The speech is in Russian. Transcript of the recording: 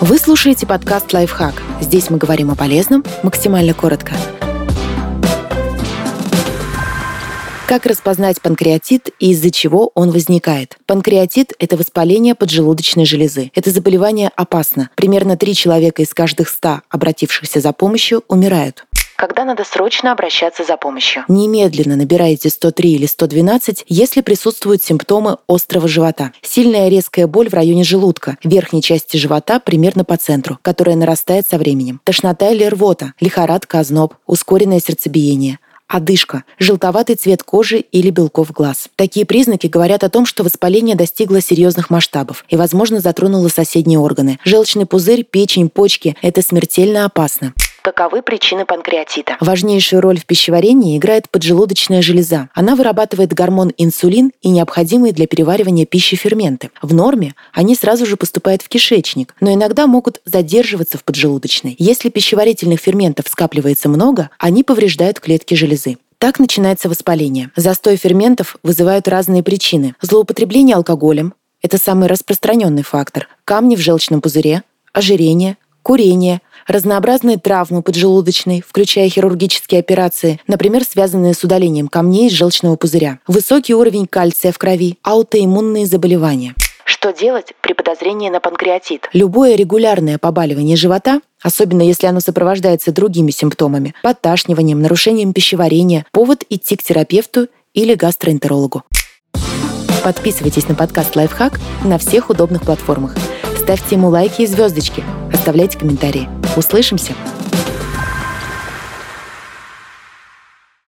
Вы слушаете подкаст «Лайфхак». Здесь мы говорим о полезном максимально коротко. Как распознать панкреатит и из-за чего он возникает? Панкреатит – это воспаление поджелудочной железы. Это заболевание опасно. Примерно 3 человека из каждых 100 обратившихся за помощью умирают когда надо срочно обращаться за помощью. Немедленно набирайте 103 или 112, если присутствуют симптомы острого живота. Сильная резкая боль в районе желудка, верхней части живота примерно по центру, которая нарастает со временем. Тошнота или рвота, лихорадка, озноб, ускоренное сердцебиение одышка, желтоватый цвет кожи или белков глаз. Такие признаки говорят о том, что воспаление достигло серьезных масштабов и, возможно, затронуло соседние органы. Желчный пузырь, печень, почки – это смертельно опасно. Каковы причины панкреатита? Важнейшую роль в пищеварении играет поджелудочная железа. Она вырабатывает гормон инсулин и необходимые для переваривания пищи ферменты. В норме они сразу же поступают в кишечник, но иногда могут задерживаться в поджелудочной. Если пищеварительных ферментов скапливается много, они повреждают клетки железы. Так начинается воспаление. Застой ферментов вызывают разные причины. Злоупотребление алкоголем – это самый распространенный фактор. Камни в желчном пузыре, ожирение, курение, разнообразные травмы поджелудочной, включая хирургические операции, например, связанные с удалением камней из желчного пузыря, высокий уровень кальция в крови, аутоиммунные заболевания. Что делать при подозрении на панкреатит? Любое регулярное побаливание живота особенно если оно сопровождается другими симптомами – подташниванием, нарушением пищеварения, повод идти к терапевту или гастроэнтерологу. Подписывайтесь на подкаст «Лайфхак» на всех удобных платформах. Ставьте ему лайки и звездочки – Оставляйте комментарии. Услышимся!